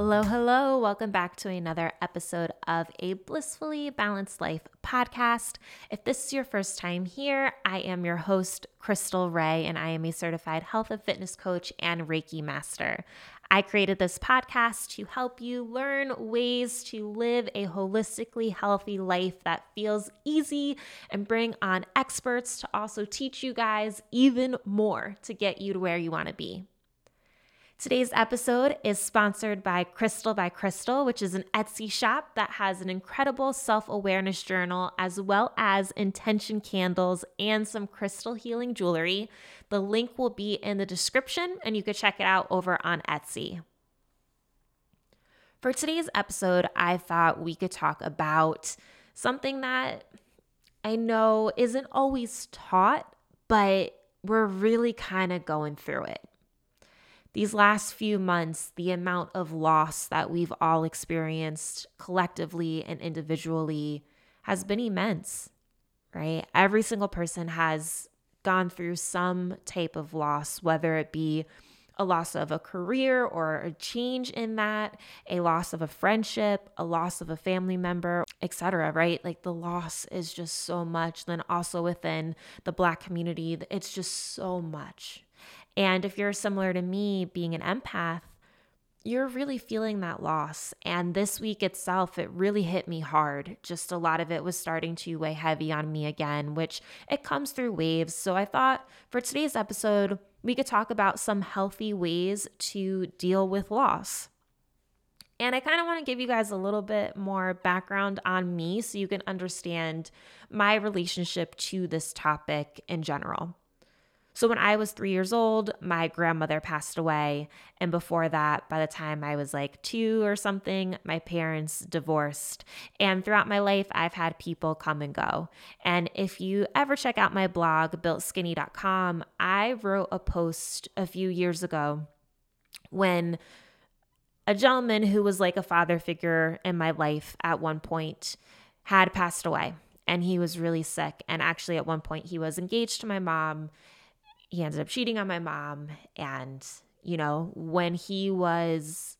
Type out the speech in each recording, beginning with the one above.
Hello, hello. Welcome back to another episode of a Blissfully Balanced Life podcast. If this is your first time here, I am your host, Khrystle Rea, and I am a certified health and fitness coach and Reiki master. I created this podcast to help you learn ways to live a holistically healthy life that feels easy and bring on experts to also teach you guys even more to get you to where you want to be. Today's episode is sponsored by Crystal by Khrystle, which is an Etsy shop that has an incredible self awareness journal as well as intention candles and some crystal healing jewelry. The link will be in the description and you can check it out over on Etsy. For today's episode, I thought we could talk about something that I know isn't always taught, but we're really kind of going through it these last few months, the amount of loss that we've all experienced collectively and individually has been immense, right? Every single person has gone through some type of loss, whether it be a loss of a career or a change in that, a loss of a friendship, a loss of a family member, etc., right? Like the loss is just so much. Then also within the black community, it's just so much. And if you're similar to me, being an empath, you're really feeling that loss. And this week itself, it really hit me hard. Just a lot of it was starting to weigh heavy on me again, which it comes through waves. So I thought for today's episode, we could talk about some healthy ways to deal with loss. And I kind of want to give you guys a little bit more background on me so you can understand my relationship to this topic in general. So when I was three years old, my grandmother passed away. And before that, by the time I was like two or something, my parents divorced. And throughout my life, I've had people come and go. And if you ever check out my blog, builtskinny.com, I wrote a post a few years ago when a gentleman who was like a father figure in my life at one point had passed away and he was really sick. And actually, at one point, he was engaged to my mom he ended up cheating on my mom. And, you know, when he was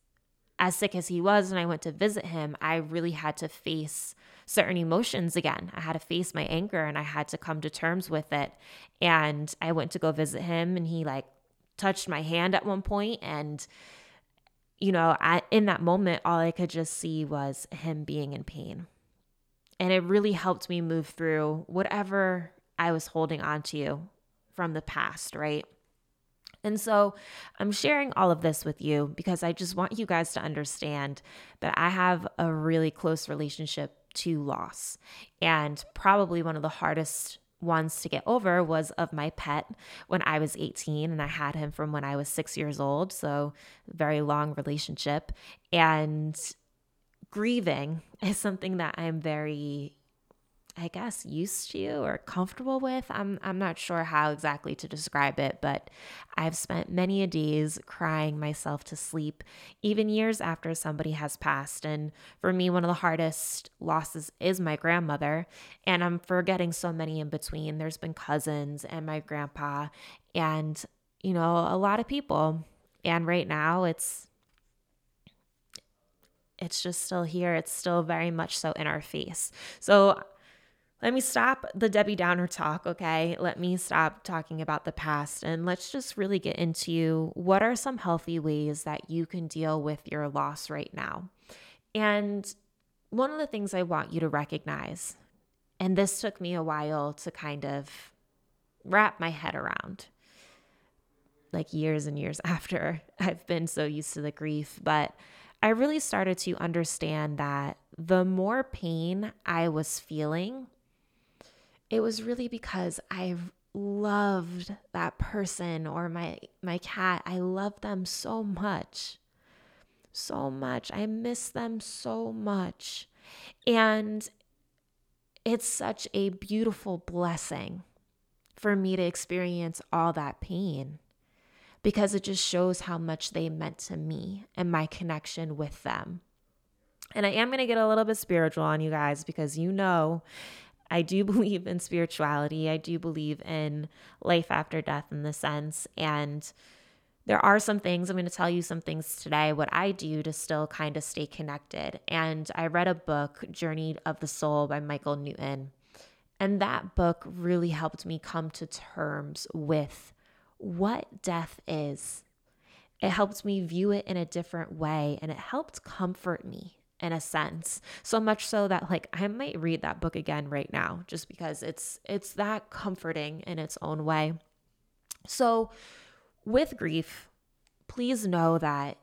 as sick as he was and I went to visit him, I really had to face certain emotions again. I had to face my anger and I had to come to terms with it. And I went to go visit him and he like touched my hand at one point and you know, I, in that moment all I could just see was him being in pain. And it really helped me move through whatever I was holding on to from the past, right? And so I'm sharing all of this with you because I just want you guys to understand that I have a really close relationship to loss. And probably one of the hardest ones to get over was of my pet when I was 18 and I had him from when I was 6 years old, so very long relationship and grieving is something that I'm very I guess used to or comfortable with. I'm I'm not sure how exactly to describe it, but I've spent many a days crying myself to sleep even years after somebody has passed. And for me one of the hardest losses is my grandmother, and I'm forgetting so many in between. There's been cousins and my grandpa and you know, a lot of people. And right now it's it's just still here. It's still very much so in our face. So let me stop the Debbie Downer talk, okay? Let me stop talking about the past and let's just really get into what are some healthy ways that you can deal with your loss right now. And one of the things I want you to recognize, and this took me a while to kind of wrap my head around, like years and years after I've been so used to the grief, but I really started to understand that the more pain I was feeling, it was really because I loved that person or my my cat. I love them so much. So much. I miss them so much. And it's such a beautiful blessing for me to experience all that pain because it just shows how much they meant to me and my connection with them. And I am going to get a little bit spiritual on you guys because you know I do believe in spirituality. I do believe in life after death in the sense. And there are some things, I'm going to tell you some things today, what I do to still kind of stay connected. And I read a book, Journey of the Soul by Michael Newton. And that book really helped me come to terms with what death is. It helped me view it in a different way and it helped comfort me in a sense. So much so that like I might read that book again right now just because it's it's that comforting in its own way. So with grief, please know that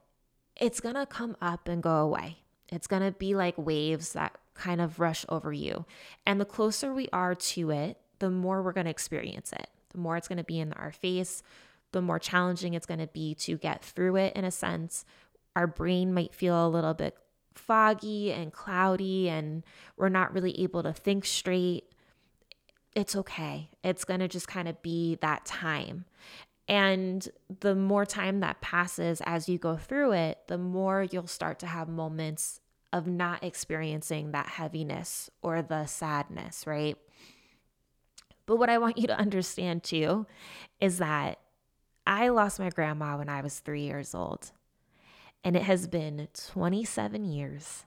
it's going to come up and go away. It's going to be like waves that kind of rush over you. And the closer we are to it, the more we're going to experience it. The more it's going to be in our face, the more challenging it's going to be to get through it in a sense. Our brain might feel a little bit foggy and cloudy, and we're not really able to think straight. It's okay. It's going to just kind of be that time. And the more time that passes as you go through it, the more you'll start to have moments of not experiencing that heaviness or the sadness, right? But what I want you to understand too is that I lost my grandma when I was three years old. And it has been 27 years.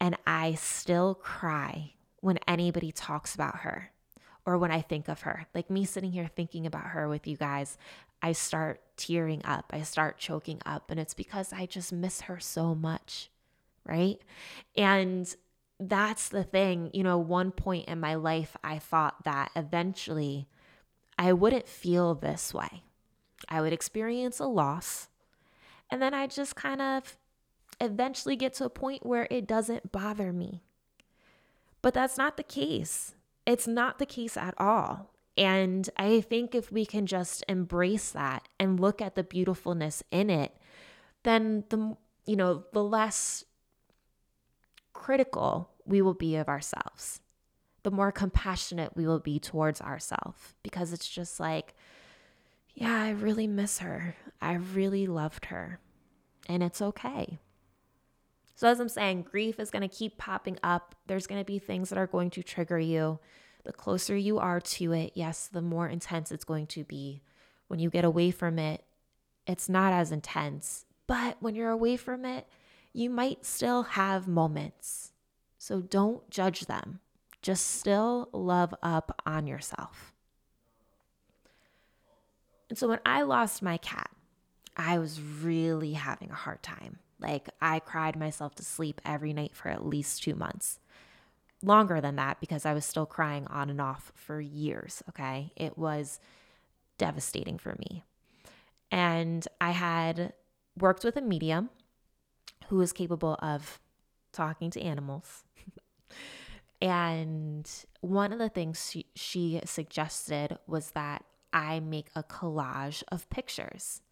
And I still cry when anybody talks about her or when I think of her. Like me sitting here thinking about her with you guys, I start tearing up. I start choking up. And it's because I just miss her so much right? And that's the thing. You know, one point in my life, I thought that eventually I wouldn't feel this way. I would experience a loss, and then I just kind of eventually get to a point where it doesn't bother me. But that's not the case. It's not the case at all. And I think if we can just embrace that and look at the beautifulness in it, then the you know, the less critical we will be of ourselves, the more compassionate we will be towards ourselves because it's just like, yeah, I really miss her. I really loved her. And it's okay. So, as I'm saying, grief is going to keep popping up. There's going to be things that are going to trigger you. The closer you are to it, yes, the more intense it's going to be. When you get away from it, it's not as intense. But when you're away from it, you might still have moments. So don't judge them. Just still love up on yourself. And so when I lost my cat, I was really having a hard time. Like I cried myself to sleep every night for at least two months. Longer than that because I was still crying on and off for years. Okay. It was devastating for me. And I had worked with a medium who was capable of talking to animals. and one of the things she, she suggested was that I make a collage of pictures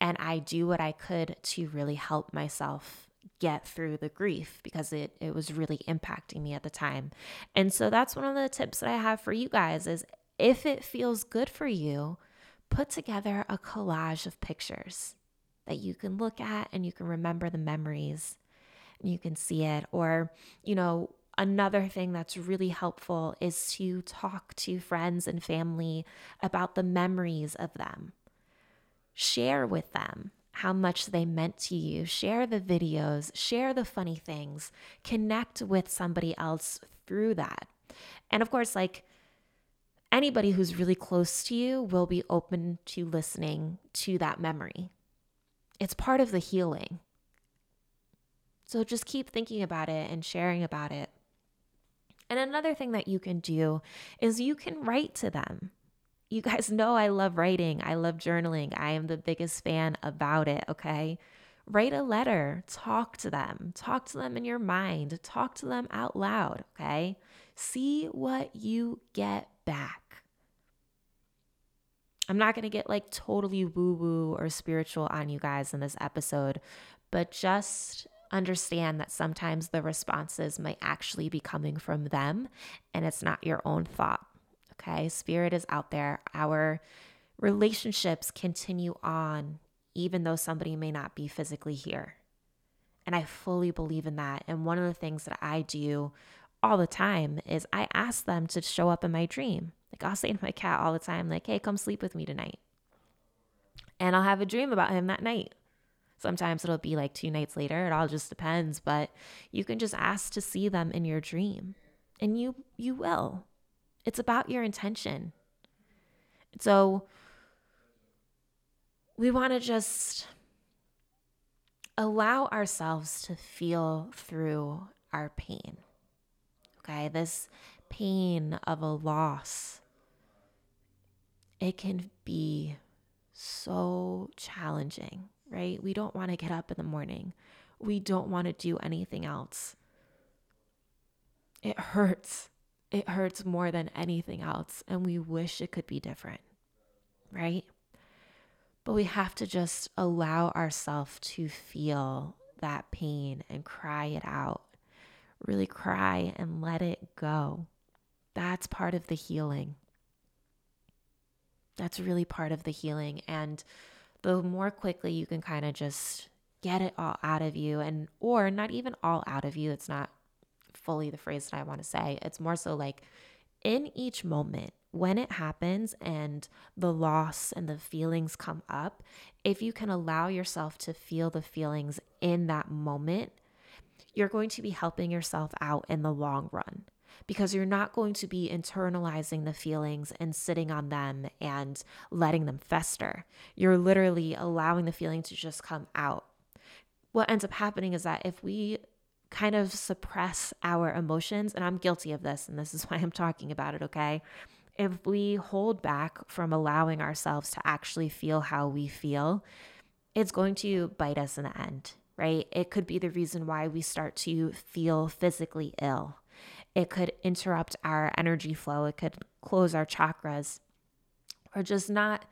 and I do what I could to really help myself get through the grief because it, it was really impacting me at the time. And so that's one of the tips that I have for you guys is if it feels good for you, put together a collage of pictures that you can look at and you can remember the memories and you can see it. Or, you know, another thing that's really helpful is to talk to friends and family about the memories of them. Share with them how much they meant to you. Share the videos, share the funny things, connect with somebody else through that. And of course, like anybody who's really close to you will be open to listening to that memory. It's part of the healing. So just keep thinking about it and sharing about it. And another thing that you can do is you can write to them. You guys know I love writing, I love journaling. I am the biggest fan about it, okay? Write a letter, talk to them, talk to them in your mind, talk to them out loud, okay? See what you get back. I'm not going to get like totally woo woo or spiritual on you guys in this episode, but just understand that sometimes the responses might actually be coming from them and it's not your own thought. Okay. Spirit is out there. Our relationships continue on, even though somebody may not be physically here. And I fully believe in that. And one of the things that I do all the time is I ask them to show up in my dream. Like I'll say to my cat all the time, like, hey, come sleep with me tonight. and I'll have a dream about him that night. Sometimes it'll be like two nights later. It all just depends, but you can just ask to see them in your dream and you you will. It's about your intention. So we want to just allow ourselves to feel through our pain. Okay, this pain of a loss, it can be so challenging right? We don't want to get up in the morning. We don't want to do anything else. It hurts. It hurts more than anything else. And we wish it could be different, right? But we have to just allow ourselves to feel that pain and cry it out. Really cry and let it go. That's part of the healing. That's really part of the healing. And the more quickly you can kind of just get it all out of you and or not even all out of you it's not fully the phrase that i want to say it's more so like in each moment when it happens and the loss and the feelings come up if you can allow yourself to feel the feelings in that moment you're going to be helping yourself out in the long run because you're not going to be internalizing the feelings and sitting on them and letting them fester. You're literally allowing the feeling to just come out. What ends up happening is that if we kind of suppress our emotions, and I'm guilty of this, and this is why I'm talking about it, okay? If we hold back from allowing ourselves to actually feel how we feel, it's going to bite us in the end, right? It could be the reason why we start to feel physically ill it could interrupt our energy flow. It could close our chakras or just not,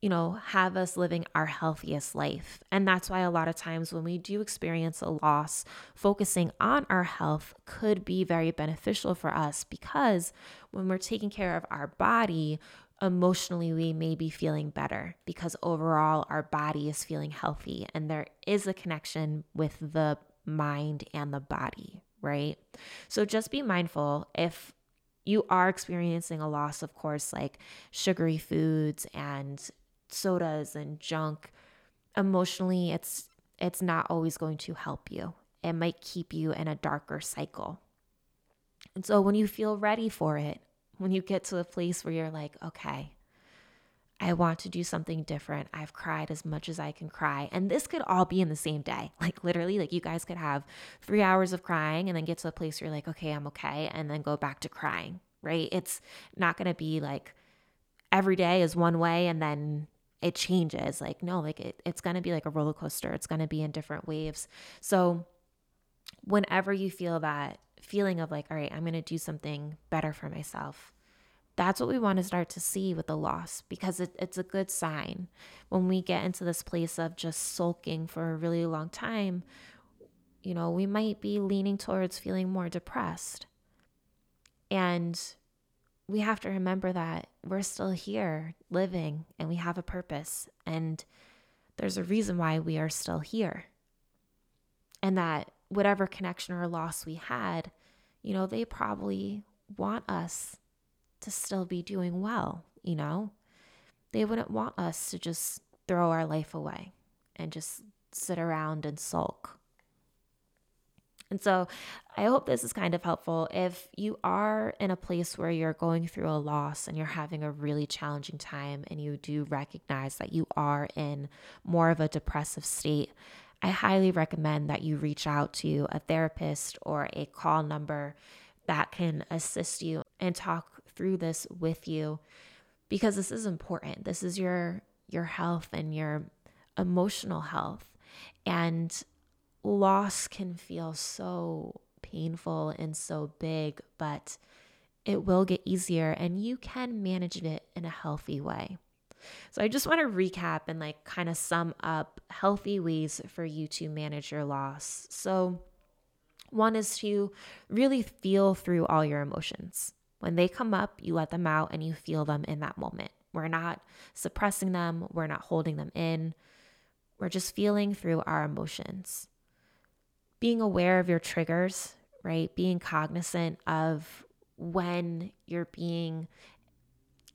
you know, have us living our healthiest life. And that's why a lot of times when we do experience a loss, focusing on our health could be very beneficial for us because when we're taking care of our body, emotionally we may be feeling better because overall our body is feeling healthy and there is a connection with the mind and the body, right? So just be mindful if you are experiencing a loss, of course, like sugary foods and sodas and junk, emotionally it's it's not always going to help you. It might keep you in a darker cycle. And so when you feel ready for it, when you get to a place where you're like, okay, I want to do something different. I've cried as much as I can cry. And this could all be in the same day. Like literally, like you guys could have three hours of crying and then get to a place where you're like, okay, I'm okay. And then go back to crying, right? It's not going to be like every day is one way and then it changes. Like, no, like it, it's going to be like a roller coaster. It's going to be in different waves. So whenever you feel that feeling of like, all right, I'm going to do something better for myself that's what we want to start to see with the loss because it, it's a good sign. When we get into this place of just sulking for a really long time, you know, we might be leaning towards feeling more depressed. And we have to remember that we're still here living and we have a purpose. And there's a reason why we are still here. And that whatever connection or loss we had, you know, they probably want us to still be doing well, you know? They wouldn't want us to just throw our life away and just sit around and sulk. And so I hope this is kind of helpful. If you are in a place where you're going through a loss and you're having a really challenging time and you do recognize that you are in more of a depressive state, I highly recommend that you reach out to a therapist or a call number that can assist you and talk through this with you because this is important. This is your your health and your emotional health. And loss can feel so painful and so big, but it will get easier and you can manage it in a healthy way. So I just want to recap and like kind of sum up healthy ways for you to manage your loss. So one is to really feel through all your emotions. When they come up, you let them out and you feel them in that moment. We're not suppressing them, we're not holding them in. We're just feeling through our emotions. Being aware of your triggers, right? Being cognizant of when you're being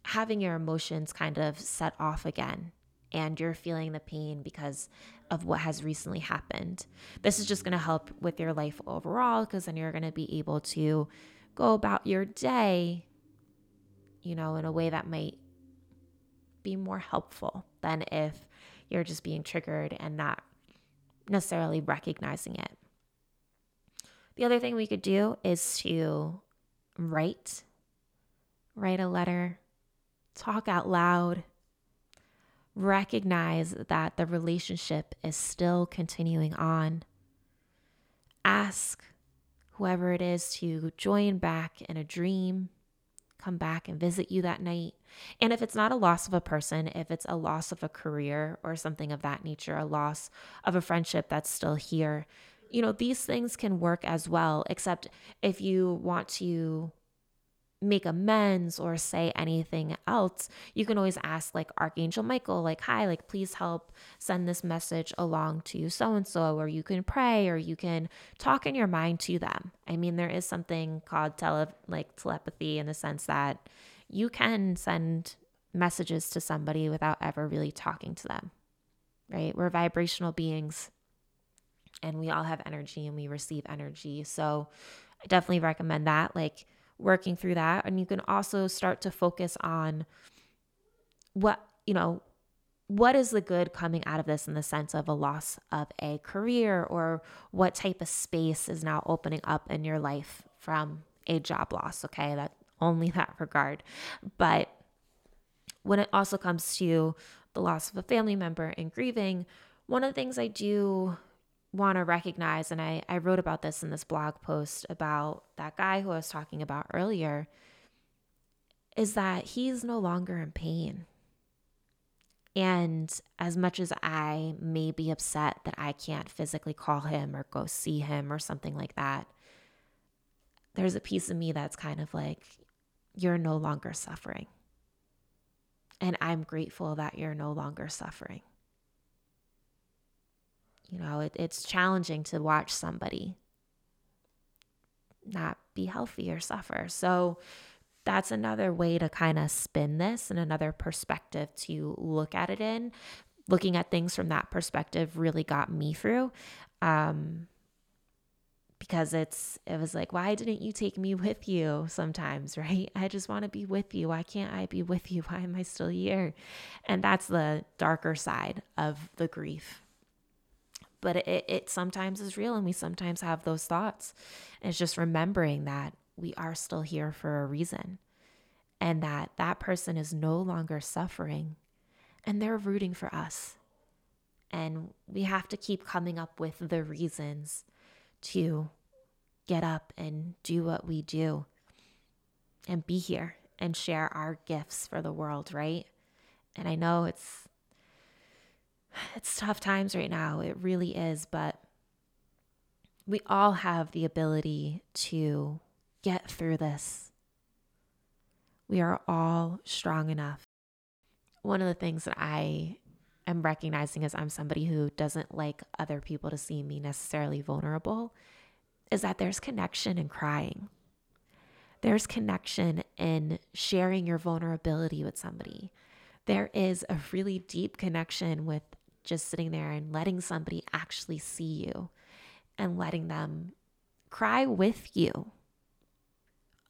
having your emotions kind of set off again. and you're feeling the pain because of what has recently happened. This is just going to help with your life overall because then you're going to be able to go about your day, you know, in a way that might be more helpful than if you're just being triggered and not necessarily recognizing it. The other thing we could do is to write, write a letter, talk out loud, recognize that the relationship is still continuing on. Ask whoever it is to join back in a dream, come back and visit you that night. And if it's not a loss of a person, if it's a loss of a career or something of that nature, a loss of a friendship that's still here, you know, these things can work as well, except if you want to make amends or say anything else, you can always ask like Archangel Michael, like, hi, like, please help send this message along to so and so, or you can pray or you can talk in your mind to them. I mean, there is something called tele like telepathy in the sense that you can send messages to somebody without ever really talking to them. Right? We're vibrational beings and we all have energy and we receive energy. So I definitely recommend that. Like working through that. And you can also start to focus on what, you know, what is the good coming out of this in the sense of a loss of a career or what type of space is now opening up in your life from a job loss? Okay, that only that regard. But when it also comes to the loss of a family member and grieving, one of the things I do want to recognize, and I, I wrote about this in this blog post about that guy who I was talking about earlier, is that he's no longer in pain. And as much as I may be upset that I can't physically call him or go see him or something like that, there's a piece of me that's kind of like, you're no longer suffering. And I'm grateful that you're no longer suffering. You know, it, it's challenging to watch somebody not be healthy or suffer. So that's another way to kind of spin this and another perspective to look at it in. Looking at things from that perspective really got me through. Um, because it's it was like why didn't you take me with you sometimes right i just want to be with you why can't i be with you why am i still here and that's the darker side of the grief but it, it sometimes is real and we sometimes have those thoughts. And it's just remembering that we are still here for a reason and that that person is no longer suffering and they're rooting for us. And we have to keep coming up with the reasons to get up and do what we do and be here and share our gifts for the world, right? And I know it's it's tough times right now. It really is. But we all have the ability to get through this. We are all strong enough. One of the things that I am recognizing as I'm somebody who doesn't like other people to see me necessarily vulnerable is that there's connection in crying. There's connection in sharing your vulnerability with somebody. There is a really deep connection with just sitting there and letting somebody actually see you and letting them cry with you.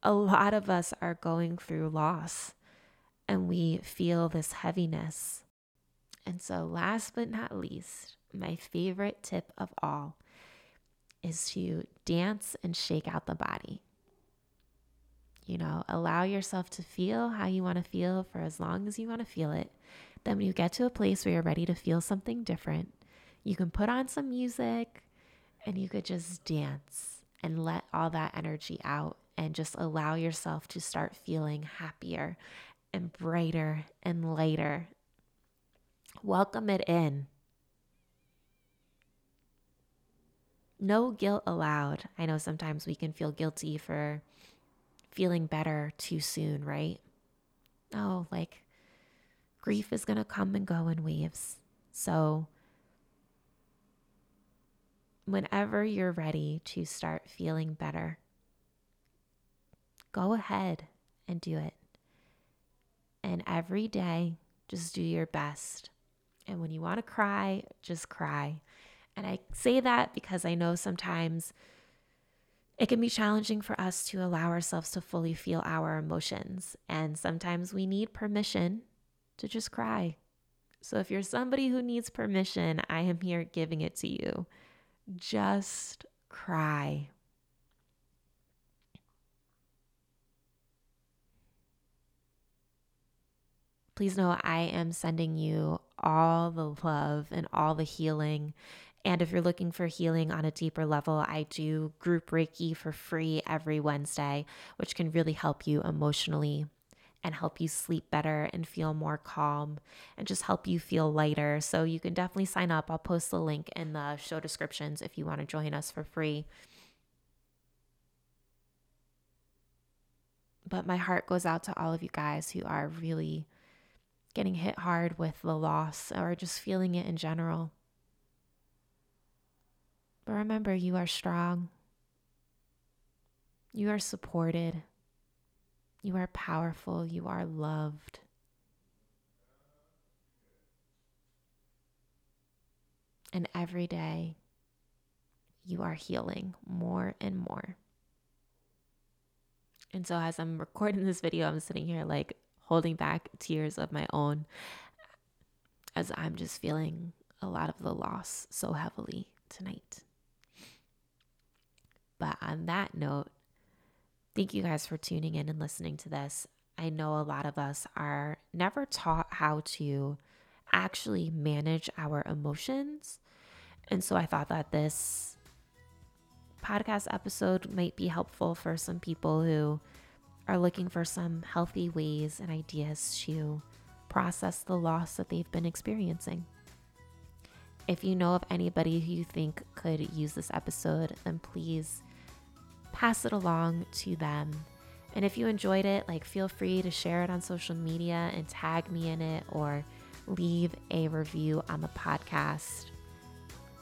A lot of us are going through loss and we feel this heaviness. And so, last but not least, my favorite tip of all is to dance and shake out the body. You know, allow yourself to feel how you want to feel for as long as you want to feel it. Then, when you get to a place where you're ready to feel something different, you can put on some music and you could just dance and let all that energy out and just allow yourself to start feeling happier and brighter and lighter. Welcome it in. No guilt allowed. I know sometimes we can feel guilty for feeling better too soon, right? Oh, like grief is going to come and go in waves. So, whenever you're ready to start feeling better, go ahead and do it. And every day, just do your best And when you want to cry, just cry. And I say that because I know sometimes it can be challenging for us to allow ourselves to fully feel our emotions. And sometimes we need permission to just cry. So if you're somebody who needs permission, I am here giving it to you. Just cry. Please know I am sending you all the love and all the healing. And if you're looking for healing on a deeper level, I do group Reiki for free every Wednesday, which can really help you emotionally and help you sleep better and feel more calm and just help you feel lighter. So you can definitely sign up. I'll post the link in the show descriptions if you want to join us for free. But my heart goes out to all of you guys who are really getting hit hard with the loss or just feeling it in general. But remember, you are strong. You are supported. You are powerful. You are loved. And every day, you are healing more and more. And so, as I'm recording this video, I'm sitting here like holding back tears of my own as I'm just feeling a lot of the loss so heavily tonight. But on that note, thank you guys for tuning in and listening to this. I know a lot of us are never taught how to actually manage our emotions. And so I thought that this podcast episode might be helpful for some people who are looking for some healthy ways and ideas to process the loss that they've been experiencing. If you know of anybody who you think could use this episode, then please pass it along to them. And if you enjoyed it, like feel free to share it on social media and tag me in it or leave a review on the podcast.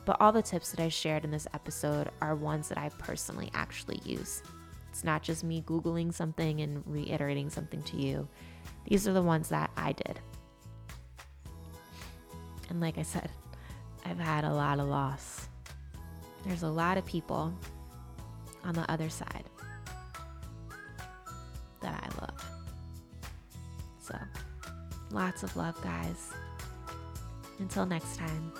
But all the tips that I shared in this episode are ones that I personally actually use. It's not just me Googling something and reiterating something to you. These are the ones that I did. And like I said, I've had a lot of loss. There's a lot of people on the other side that I love. So, lots of love, guys. Until next time.